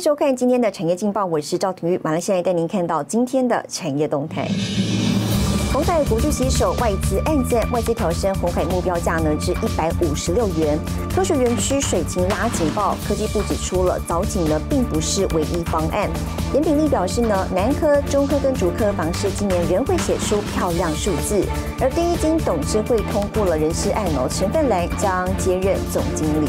收看今天的产业劲报，我是赵廷玉，马上现在带您看到今天的产业动态。红海国际洗手外资暗赞，外资调升红海目标价呢至一百五十六元。科学园区水情拉警报，科技部指出了早警呢并不是唯一方案。严炳立表示呢，南科、中科跟竹科房市今年仍会写出漂亮数字。而第一金董事会通过了人事案哦，陈奋来将接任总经理。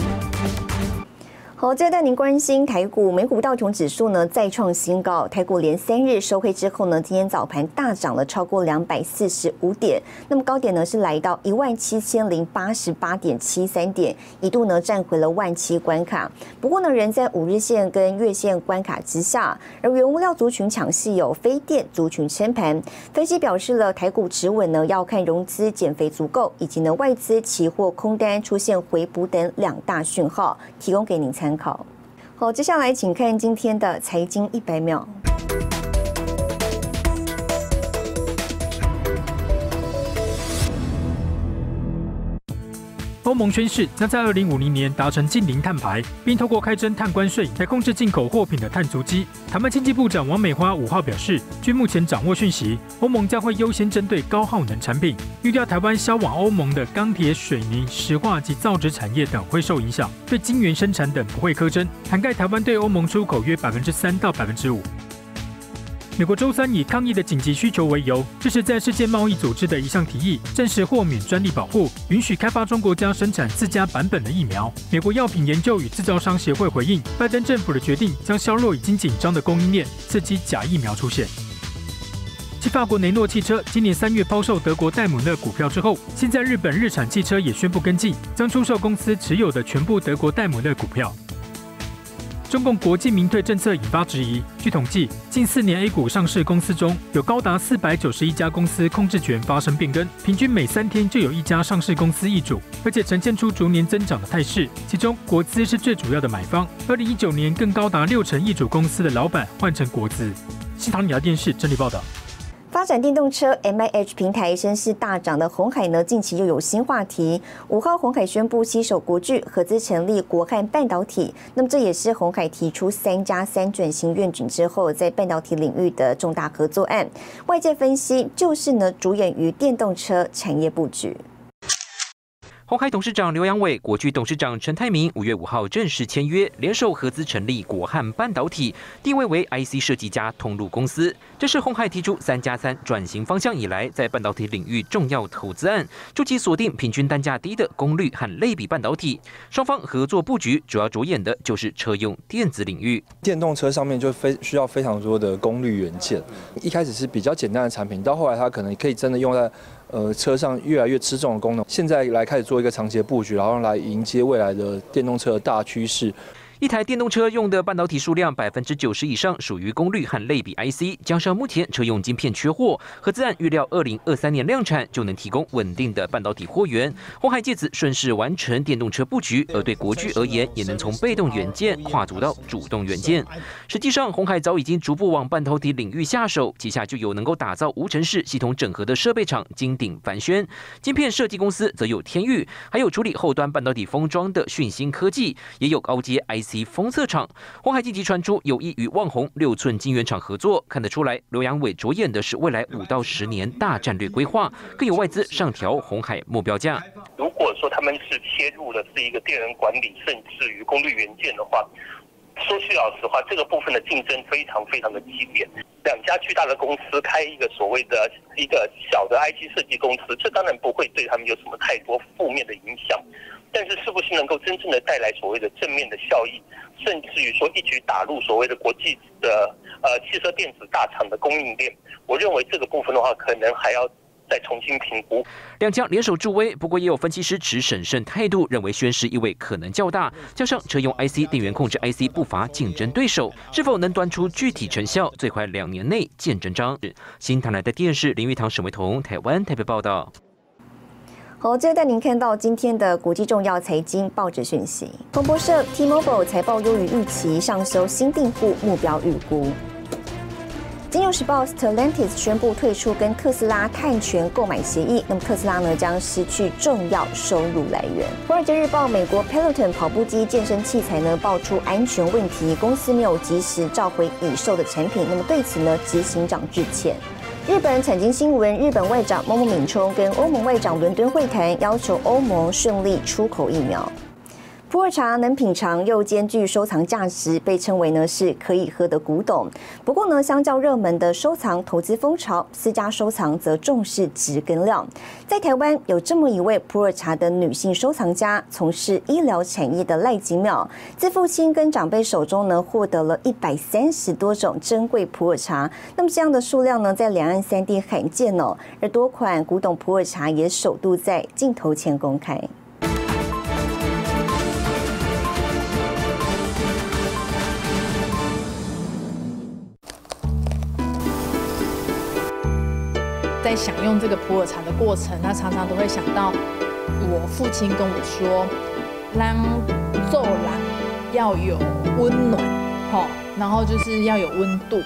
好，再带您关心台股，美股道琼指数呢再创新高，台股连三日收黑之后呢，今天早盘大涨了超过两百四十五点，那么高点呢是来到一万七千零八十八点七三点，一度呢站回了万七关卡。不过呢，仍在五日线跟月线关卡之下，而原物料族群抢戏，有非电族群撑盘。分析表示了台股止稳呢，要看融资减肥足够，以及呢外资期货空单出现回补等两大讯号，提供给您参。考。好，接下来请看今天的财经一百秒。欧盟宣誓将在二零五零年达成近零碳排，并透过开征碳关税来控制进口货品的碳足迹。台湾经济部长王美花五号表示，据目前掌握讯息，欧盟将会优先针对高耗能产品，预料台湾销往欧盟的钢铁、水泥、石化及造纸产业等会受影响，对晶圆生产等不会苛征，涵盖台湾对欧盟出口约百分之三到百分之五。美国周三以抗疫的紧急需求为由，支持在世界贸易组织的一项提议，正式豁免专利保护，允许开发中国家生产自家版本的疫苗。美国药品研究与制造商协会回应，拜登政府的决定将削弱已经紧张的供应链，刺激假疫苗出现。继法国雷诺汽车今年三月抛售德国戴姆勒股票之后，现在日本日产汽车也宣布跟进，将出售公司持有的全部德国戴姆勒股票。中共国际民退政策引发质疑。据统计，近四年 A 股上市公司中有高达四百九十一家公司控制权发生变更，平均每三天就有一家上市公司易主，而且呈现出逐年增长的态势。其中，国资是最主要的买方。二零一九年，更高达六成易主公司的老板换成国资。新唐尼亚电视整理报道。发展电动车 M I H 平台声势大涨的红海呢，近期又有新话题。五号红海宣布携手国巨合资成立国汉半导体，那么这也是红海提出三加三转型愿景之后，在半导体领域的重大合作案。外界分析，就是呢主演于电动车产业布局。红海董事长刘阳伟、国巨董事长陈泰明五月五号正式签约，联手合资成立国汉半导体，定位为 IC 设计加通路公司。这是红海提出三加三转型方向以来，在半导体领域重要投资案，就其锁定平均单价低的功率和类比半导体。双方合作布局主要着眼的就是车用电子领域。电动车上面就非需要非常多的功率元件，一开始是比较简单的产品，到后来它可能可以真的用在。呃，车上越来越吃重的功能，现在来开始做一个长期的布局，然后来迎接未来的电动车的大趋势。一台电动车用的半导体数量百分之九十以上属于功率和类比 IC，加上目前车用晶片缺货，合资案预料二零二三年量产就能提供稳定的半导体货源。红海借此顺势完成电动车布局，而对国巨而言，也能从被动元件跨足到主动元件。实际上，红海早已经逐步往半导体领域下手，旗下就有能够打造无尘室系统整合的设备厂金鼎凡轩，晶片设计公司则有天域，还有处理后端半导体封装的讯芯科技，也有高阶 IC。及封测厂，红海近期传出有意与旺宏六寸晶圆厂合作，看得出来，刘阳伟着眼的是未来五到十年大战略规划，更有外资上调红海目标价。如果说他们是切入的是一个电源管理，甚至于功率元件的话，说句老实话，这个部分的竞争非常非常的激烈。两家巨大的公司开一个所谓的一个小的 IT 设计公司，这当然不会对他们有什么太多负面的影响。但是，是不是能够真正的带来所谓的正面的效益，甚至于说一举打入所谓的国际的呃汽车电子大厂的供应链？我认为这个部分的话，可能还要再重新评估。两家联手助威，不过也有分析师持审慎态度，认为宣誓意味可能较大。加上车用 IC 电源控制 IC 不乏竞争对手，是否能端出具体成效，最快两年内见真章。新台来的电视林玉堂、沈维彤，台湾台北报道。好，接着带您看到今天的国际重要财经报纸讯息。彭博社，T-Mobile 财报优于预期，上修新订户目标预估。金融时报，Stellantis 宣布退出跟特斯拉碳权购买协议，那么特斯拉呢将失去重要收入来源。华尔街日报，美国 Peloton 跑步机健身器材呢爆出安全问题，公司没有及时召回已售的产品，那么对此呢执行长致歉。日本财经新闻，日本外长茂木敏充跟欧盟外长伦敦会谈，要求欧盟顺利出口疫苗。普洱茶能品尝又兼具收藏价值，被称为呢是可以喝的古董。不过呢，相较热门的收藏投资风潮，私家收藏则重视质跟量。在台湾有这么一位普洱茶的女性收藏家，从事医疗产业的赖吉妙，自父亲跟长辈手中呢获得了一百三十多种珍贵普洱茶。那么这样的数量呢，在两岸三地罕见哦。而多款古董普洱茶也首度在镜头前公开。在享用这个普洱茶的过程，他常常都会想到我父亲跟我说：“让做人要有温暖，吼，然后就是要有温度。”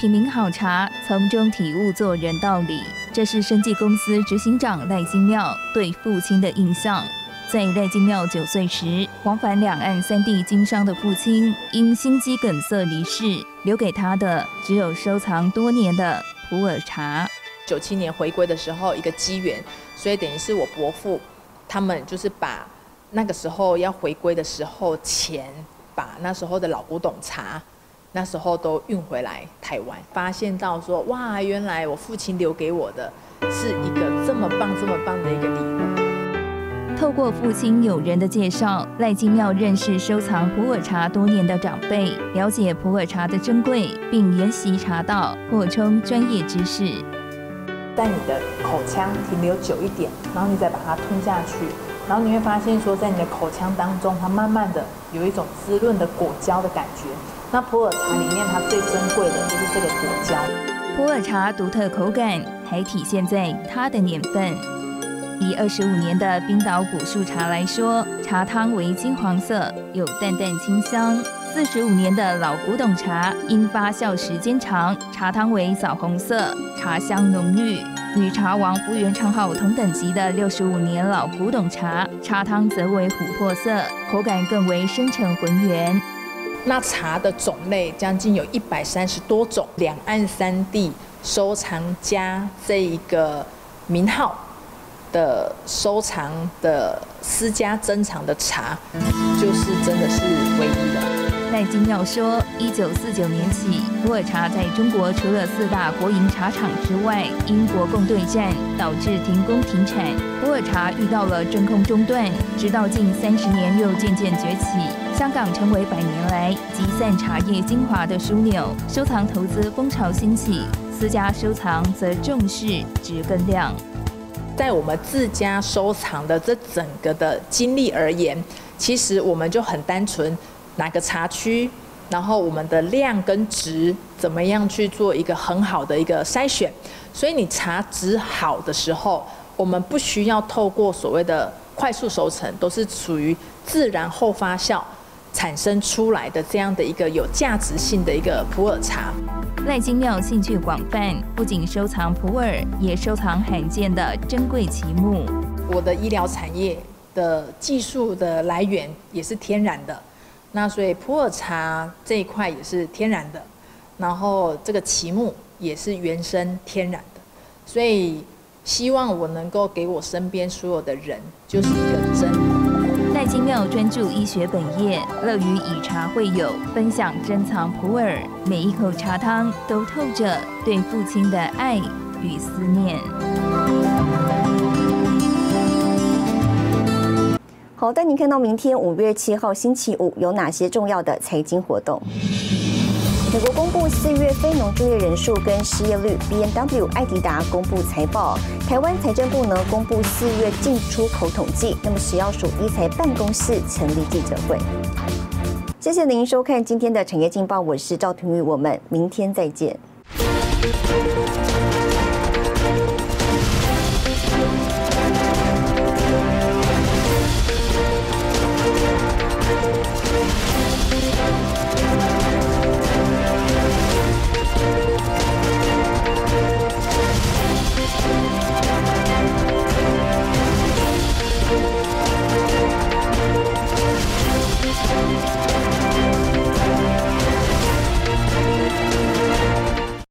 品茗好茶，从中体悟做人道理，这是生技公司执行长赖金妙对父亲的印象。在赖金妙九岁时，往返两岸三地经商的父亲因心肌梗塞离世，留给他的只有收藏多年的普洱茶。九七年回归的时候，一个机缘，所以等于是我伯父他们就是把那个时候要回归的时候钱，把那时候的老古董茶，那时候都运回来台湾，发现到说哇，原来我父亲留给我的是一个这么棒、这么棒的一个礼物。透过父亲友人的介绍，赖金妙认识收藏普洱茶多年的长辈，了解普洱茶的珍贵，并研习茶道，扩充专业知识。在你的口腔停留久一点，然后你再把它吞下去，然后你会发现说，在你的口腔当中，它慢慢的有一种滋润的果胶的感觉。那普洱茶里面它最珍贵的就是这个果胶。普洱茶独特口感还体现在它的年份。以二十五年的冰岛古树茶来说，茶汤为金黄色，有淡淡清香。四十五年的老古董茶，因发酵时间长，茶汤为枣红色，茶香浓郁。与茶王福源昌号同等级的六十五年老古董茶，茶汤则为琥珀色，口感更为深沉浑圆。那茶的种类将近有一百三十多种，两岸三地收藏家这一个名号的收藏的私家珍藏的茶，就是真的是唯一的。赖金耀说，一九四九年起，普洱茶在中国除了四大国营茶厂之外，因国共对战导致停工停产，普洱茶遇到了真空中断，直到近三十年又渐渐崛起。香港成为百年来集散茶叶精华的枢纽，收藏投资风潮兴起，私家收藏则重视值跟量。在我们自家收藏的这整个的经历而言，其实我们就很单纯。哪个茶区，然后我们的量跟值怎么样去做一个很好的一个筛选？所以你茶质好的时候，我们不需要透过所谓的快速熟成，都是属于自然后发酵产生出来的这样的一个有价值性的一个普洱茶。赖金妙兴趣广泛，不仅收藏普洱，也收藏罕见的珍贵奇木。我的医疗产业的技术的来源也是天然的。那所以普洱茶这一块也是天然的，然后这个奇木也是原生天然的，所以希望我能够给我身边所有的人就是一个真。赖金妙专注医学本业，乐于以茶会友，分享珍藏普洱，每一口茶汤都透着对父亲的爱与思念。好，带您看到明天五月七号星期五有哪些重要的财经活动。美国公布四月非农就业人数跟失业率，B N W、艾迪达公布财报，台湾财政部呢公布四月进出口统计。那么食药署一财办公室成立记者会。谢谢您收看今天的产业劲报，我是赵廷玉，我们明天再见。